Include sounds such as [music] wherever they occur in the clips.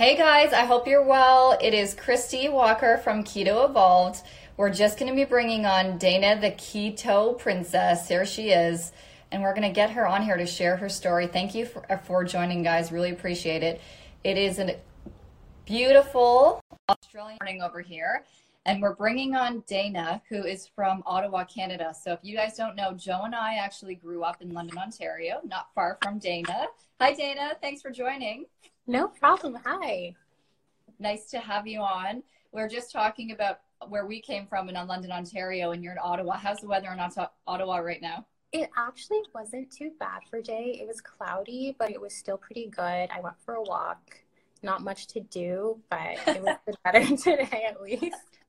Hey guys, I hope you're well. It is Kristy Walker from Keto Evolved. We're just going to be bringing on Dana, the Keto Princess. Here she is. And we're going to get her on here to share her story. Thank you for, for joining, guys. Really appreciate it. It is a beautiful Australian morning over here. And we're bringing on Dana, who is from Ottawa, Canada. So if you guys don't know, Joe and I actually grew up in London, Ontario, not far from Dana. Hi, Dana. Thanks for joining. No problem. Hi. Nice to have you on. We're just talking about where we came from in London, Ontario, and you're in Ottawa. How's the weather in Ottawa right now? It actually wasn't too bad for day. It was cloudy, but it was still pretty good. I went for a walk. Not much to do, but it was [laughs] better [laughs] today at least.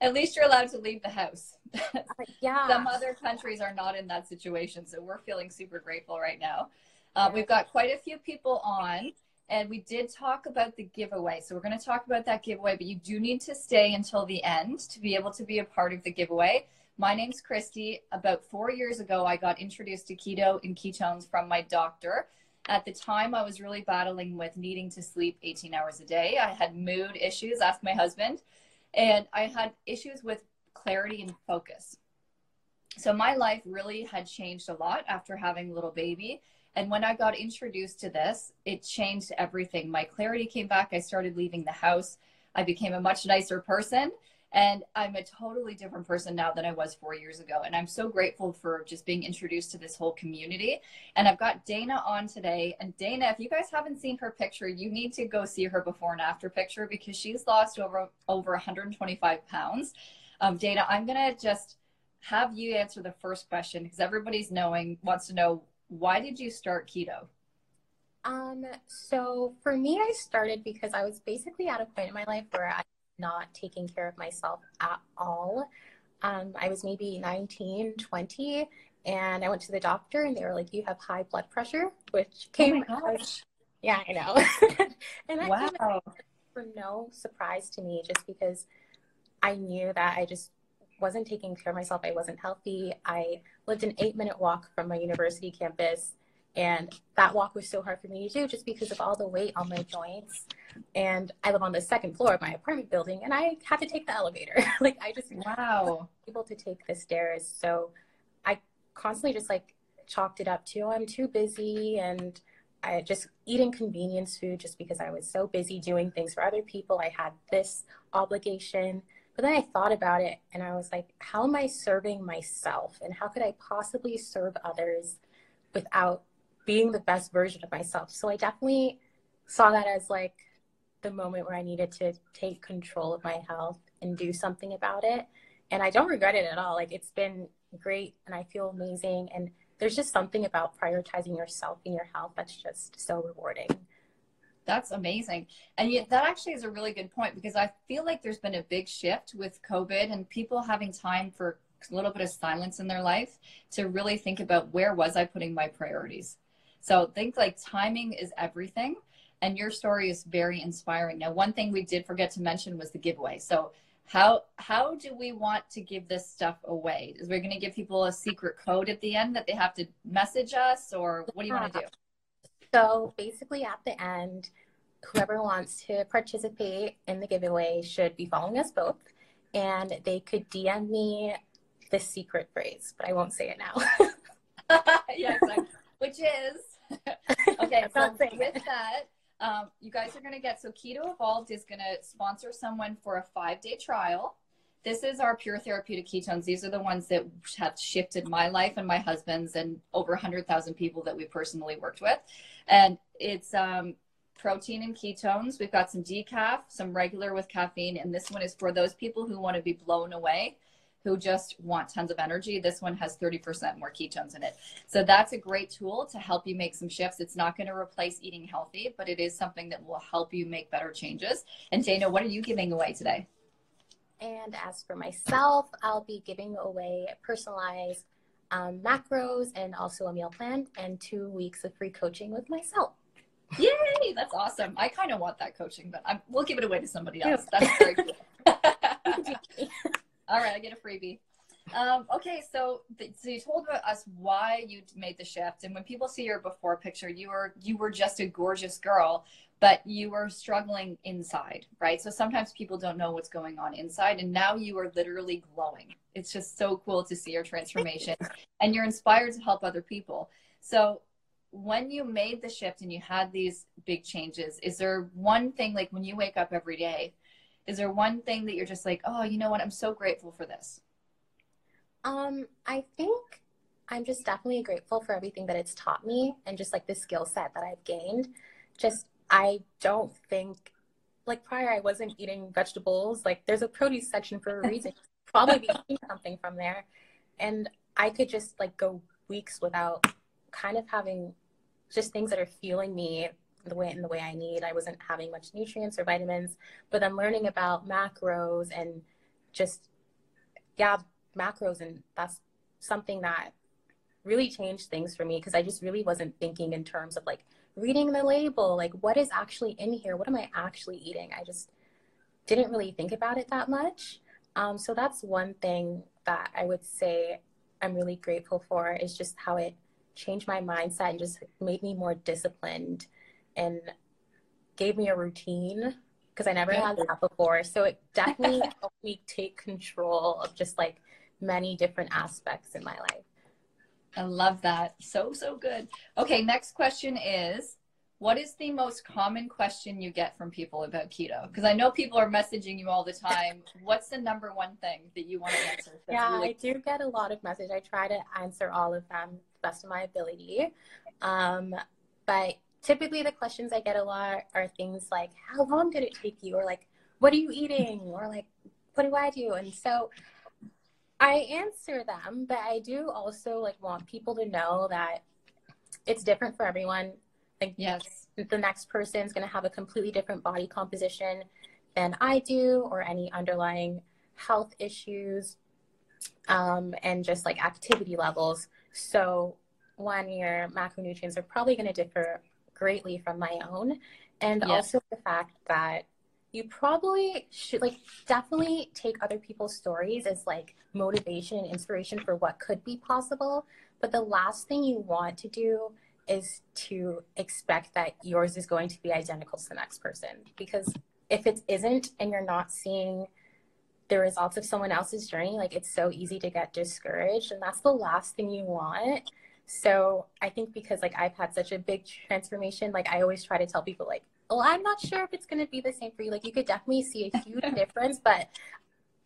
At least you're allowed to leave the house. Uh, [laughs] yeah. Some other countries are not in that situation, so we're feeling super grateful right now. Uh, we've got quite a few people on and we did talk about the giveaway. So we're going to talk about that giveaway, but you do need to stay until the end to be able to be a part of the giveaway. My name's Kristy. About four years ago, I got introduced to keto and ketones from my doctor. At the time, I was really battling with needing to sleep 18 hours a day. I had mood issues, asked my husband, and I had issues with clarity and focus. So my life really had changed a lot after having a little baby and when I got introduced to this, it changed everything. My clarity came back. I started leaving the house. I became a much nicer person. And I'm a totally different person now than I was four years ago. And I'm so grateful for just being introduced to this whole community. And I've got Dana on today. And Dana, if you guys haven't seen her picture, you need to go see her before and after picture because she's lost over over 125 pounds. Um, Dana, I'm gonna just have you answer the first question because everybody's knowing wants to know why did you start keto? Um, so for me, I started because I was basically at a point in my life where I was not taking care of myself at all. Um, I was maybe 19, 20, and I went to the doctor and they were like, you have high blood pressure, which came. Oh gosh. Yeah, I know. [laughs] and that wow. came for no surprise to me just because I knew that I just wasn't taking care of myself. I wasn't healthy. I lived an eight minute walk from my university campus. And that walk was so hard for me to do just because of all the weight on my joints. And I live on the second floor of my apartment building and I had to take the elevator. [laughs] like I just wow able to take the stairs. So I constantly just like chalked it up to I'm too busy and I just eating convenience food just because I was so busy doing things for other people. I had this obligation. But then I thought about it and I was like, how am I serving myself? And how could I possibly serve others without being the best version of myself? So I definitely saw that as like the moment where I needed to take control of my health and do something about it. And I don't regret it at all. Like it's been great and I feel amazing. And there's just something about prioritizing yourself and your health that's just so rewarding. That's amazing. And yet that actually is a really good point because I feel like there's been a big shift with COVID and people having time for a little bit of silence in their life to really think about where was I putting my priorities. So think like timing is everything. And your story is very inspiring. Now, one thing we did forget to mention was the giveaway. So how how do we want to give this stuff away? Is we're going to give people a secret code at the end that they have to message us, or what do you want to do? So basically, at the end, whoever wants to participate in the giveaway should be following us both, and they could DM me the secret phrase, but I won't say it now. [laughs] yeah, exactly. Which is [laughs] okay. so with that, um, you guys are going to get so Keto Evolved is going to sponsor someone for a five day trial. This is our pure therapeutic ketones. These are the ones that have shifted my life and my husband's and over 100,000 people that we personally worked with. And it's um, protein and ketones. We've got some decaf, some regular with caffeine. And this one is for those people who want to be blown away, who just want tons of energy. This one has 30% more ketones in it. So that's a great tool to help you make some shifts. It's not going to replace eating healthy, but it is something that will help you make better changes. And Dana, what are you giving away today? And as for myself, I'll be giving away personalized um, macros and also a meal plan and two weeks of free coaching with myself. Yay! That's awesome. I kind of want that coaching, but I'm, we'll give it away to somebody else. That's very [laughs] cool. All right, I get a freebie. Um, okay, so so you told us why you made the shift, and when people see your before picture, you were you were just a gorgeous girl, but you were struggling inside, right? So sometimes people don't know what's going on inside, and now you are literally glowing. It's just so cool to see your transformation, [laughs] and you're inspired to help other people. So when you made the shift and you had these big changes, is there one thing like when you wake up every day? Is there one thing that you're just like, oh, you know what? I'm so grateful for this. Um, I think I'm just definitely grateful for everything that it's taught me and just like the skill set that I've gained. Just I don't think like prior I wasn't eating vegetables. Like there's a produce section for a [laughs] reason. Probably be eating something from there. And I could just like go weeks without kind of having just things that are fueling me the way in the way I need. I wasn't having much nutrients or vitamins, but I'm learning about macros and just yeah, macros and that's something that really changed things for me because I just really wasn't thinking in terms of like reading the label, like what is actually in here? What am I actually eating? I just didn't really think about it that much. Um, so that's one thing that I would say I'm really grateful for is just how it changed my mindset and just made me more disciplined and gave me a routine because I never had that before. So it definitely [laughs] helped me take control of just like many different aspects in my life. I love that. So, so good. Okay, next question is what is the most common question you get from people about keto? Because I know people are messaging you all the time. [laughs] What's the number one thing that you want to answer? Yeah, really- I do get a lot of messages. I try to answer all of them the best of my ability. Um, but typically the questions I get a lot are things like, how long did it take you? Or like, what are you eating? Or like, what do I do? And so I answer them, but I do also like want people to know that it's different for everyone. Like yes, the next person is going to have a completely different body composition than I do, or any underlying health issues, um, and just like activity levels. So one, your macronutrients are probably going to differ greatly from my own, and yes. also the fact that you probably should like definitely take other people's stories as like motivation and inspiration for what could be possible. But the last thing you want to do is to expect that yours is going to be identical to the next person. Because if it isn't and you're not seeing the results of someone else's journey, like it's so easy to get discouraged. And that's the last thing you want. So I think because like I've had such a big transformation, like I always try to tell people like well, I'm not sure if it's going to be the same for you. Like, you could definitely see a huge [laughs] difference, but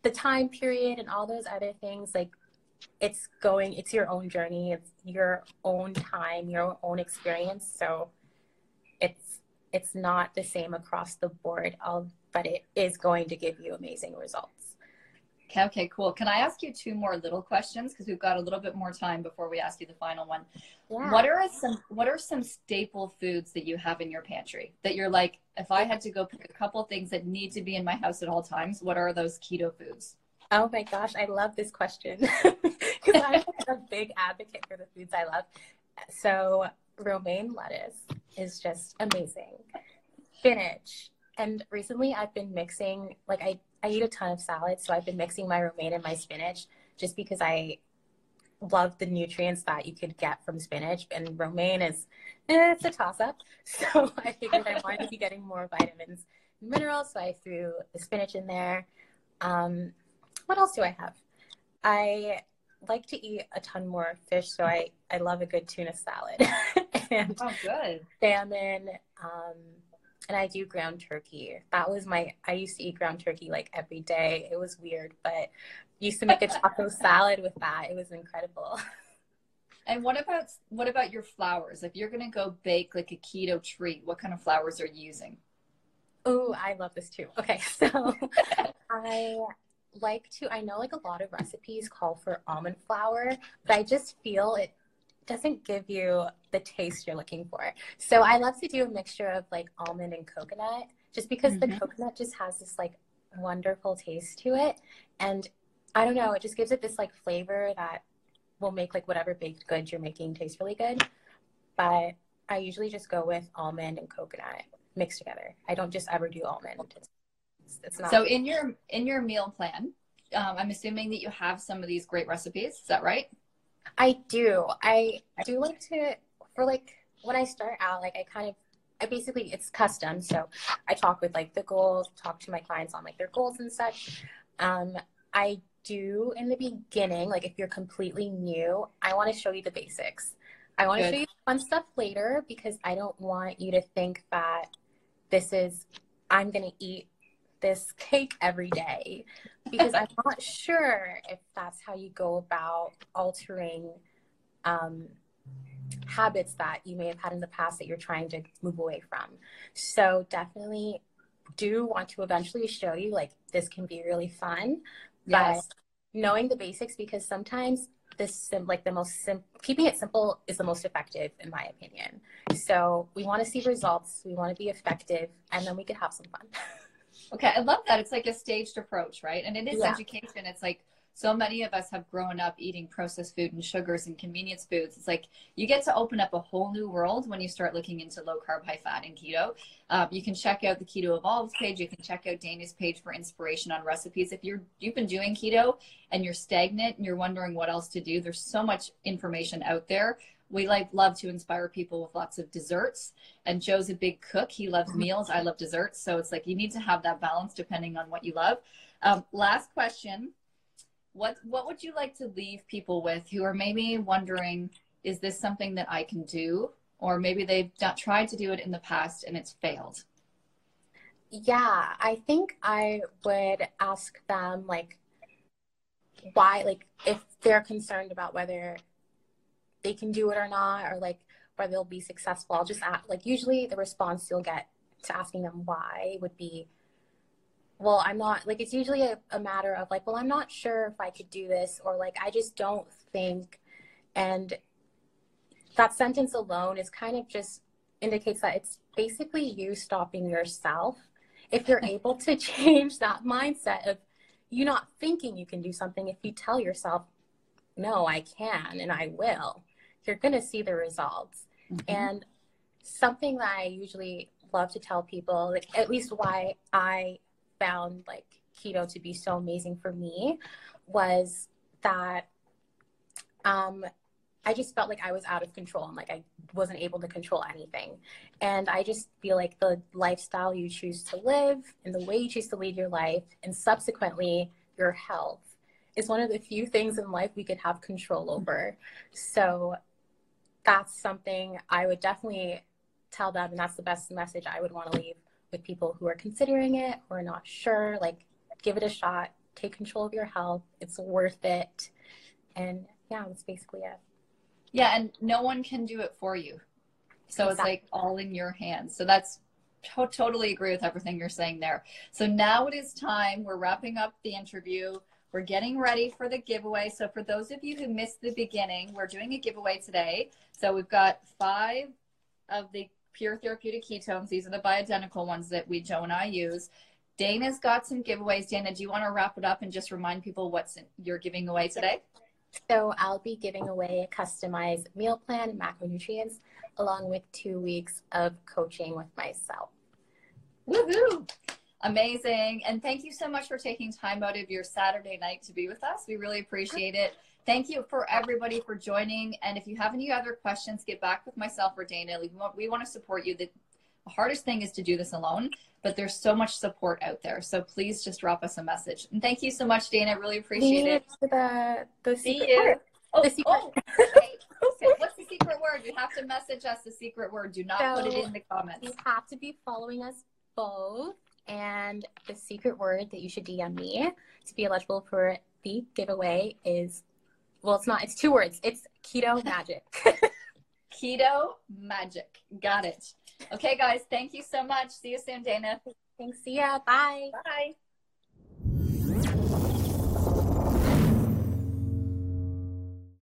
the time period and all those other things, like, it's going, it's your own journey, it's your own time, your own experience. So it's, it's not the same across the board, but it is going to give you amazing results. Okay, okay, cool. Can I ask you two more little questions because we've got a little bit more time before we ask you the final one. Yeah. What are some what are some staple foods that you have in your pantry that you're like if I had to go pick a couple things that need to be in my house at all times, what are those keto foods? Oh my gosh, I love this question [laughs] because I'm a big advocate for the foods I love. So, romaine lettuce is just amazing. Spinach. And recently I've been mixing like I I eat a ton of salads, so I've been mixing my romaine and my spinach just because I love the nutrients that you could get from spinach. And romaine is eh, it's a toss up, [laughs] so I figured I wanted to be getting more vitamins and minerals, so I threw the spinach in there. Um, what else do I have? I like to eat a ton more fish, so I I love a good tuna salad [laughs] and oh, good salmon. Um, and I do ground turkey. That was my I used to eat ground turkey like every day. It was weird, but used to make a taco [laughs] salad with that. It was incredible. And what about what about your flours? If you're gonna go bake like a keto treat, what kind of flours are you using? Oh, I love this too. Okay, [laughs] so I like to I know like a lot of recipes call for almond flour, but I just feel it doesn't give you the taste you're looking for. So I love to do a mixture of like almond and coconut just because mm-hmm. the coconut just has this like wonderful taste to it. And I don't know, it just gives it this like flavor that will make like whatever baked goods you're making taste really good. But I usually just go with almond and coconut mixed together. I don't just ever do almond. It's, it's not. So in your in your meal plan, um, I'm assuming that you have some of these great recipes. Is that right? I do. I do like to for like when I start out, like I kind of I basically it's custom. So I talk with like the goals, talk to my clients on like their goals and such. Um, I do in the beginning, like if you're completely new, I want to show you the basics. I want to show you fun stuff later because I don't want you to think that this is I'm gonna eat this cake every day because I'm not sure if that's how you go about altering um, habits that you may have had in the past that you're trying to move away from. So definitely do want to eventually show you like this can be really fun. Yes. But knowing the basics because sometimes this sim- like the most sim- keeping it simple is the most effective in my opinion. So we want to see results, we want to be effective, and then we could have some fun. [laughs] okay, I love that. It's like a staged approach, right? And it is yeah. education. It's like so many of us have grown up eating processed food and sugars and convenience foods. It's like you get to open up a whole new world when you start looking into low carb, high fat, and keto. Um, you can check out the Keto Evolved page. You can check out Dana's page for inspiration on recipes. If you're you've been doing keto and you're stagnant and you're wondering what else to do, there's so much information out there. We like love to inspire people with lots of desserts. And Joe's a big cook. He loves meals. I love desserts. So it's like you need to have that balance depending on what you love. Um, last question what what would you like to leave people with who are maybe wondering is this something that i can do or maybe they've not tried to do it in the past and it's failed yeah i think i would ask them like why like if they're concerned about whether they can do it or not or like whether they'll be successful i'll just ask like usually the response you'll get to asking them why would be well, I'm not like it's usually a, a matter of like, well, I'm not sure if I could do this, or like, I just don't think. And that sentence alone is kind of just indicates that it's basically you stopping yourself. If you're [laughs] able to change that mindset of you not thinking you can do something, if you tell yourself, no, I can and I will, you're going to see the results. Mm-hmm. And something that I usually love to tell people, like at least why I found like keto to be so amazing for me was that um, I just felt like I was out of control and like I wasn't able to control anything. And I just feel like the lifestyle you choose to live and the way you choose to lead your life and subsequently your health is one of the few things in life we could have control over. So that's something I would definitely tell them and that's the best message I would want to leave with people who are considering it or not sure, like give it a shot, take control of your health. It's worth it. And yeah, that's basically it. Yeah, and no one can do it for you. So exactly. it's like all in your hands. So that's to- totally agree with everything you're saying there. So now it is time. We're wrapping up the interview. We're getting ready for the giveaway. So for those of you who missed the beginning, we're doing a giveaway today. So we've got five of the pure therapeutic ketones. These are the bioidentical ones that we, Joe and I use. Dana's got some giveaways. Dana, do you want to wrap it up and just remind people what's you're giving away today? So I'll be giving away a customized meal plan, macronutrients, along with two weeks of coaching with myself. Woohoo! Amazing. And thank you so much for taking time out of your Saturday night to be with us. We really appreciate it. Thank you for everybody for joining. And if you have any other questions, get back with myself or Dana. We want, we want to support you. The hardest thing is to do this alone, but there's so much support out there. So please just drop us a message. And thank you so much, Dana. I really appreciate it. The, the secret word. Oh, the secret. Oh, [laughs] okay. What's the secret word? You have to message us the secret word. Do not so put it in the comments. You have to be following us both. And the secret word that you should DM me to be eligible for the giveaway is well, it's not. It's two words. It's keto [laughs] magic. [laughs] keto magic. Got it. Okay, guys. Thank you so much. See you soon, Dana. Thanks. See ya. Bye. Bye.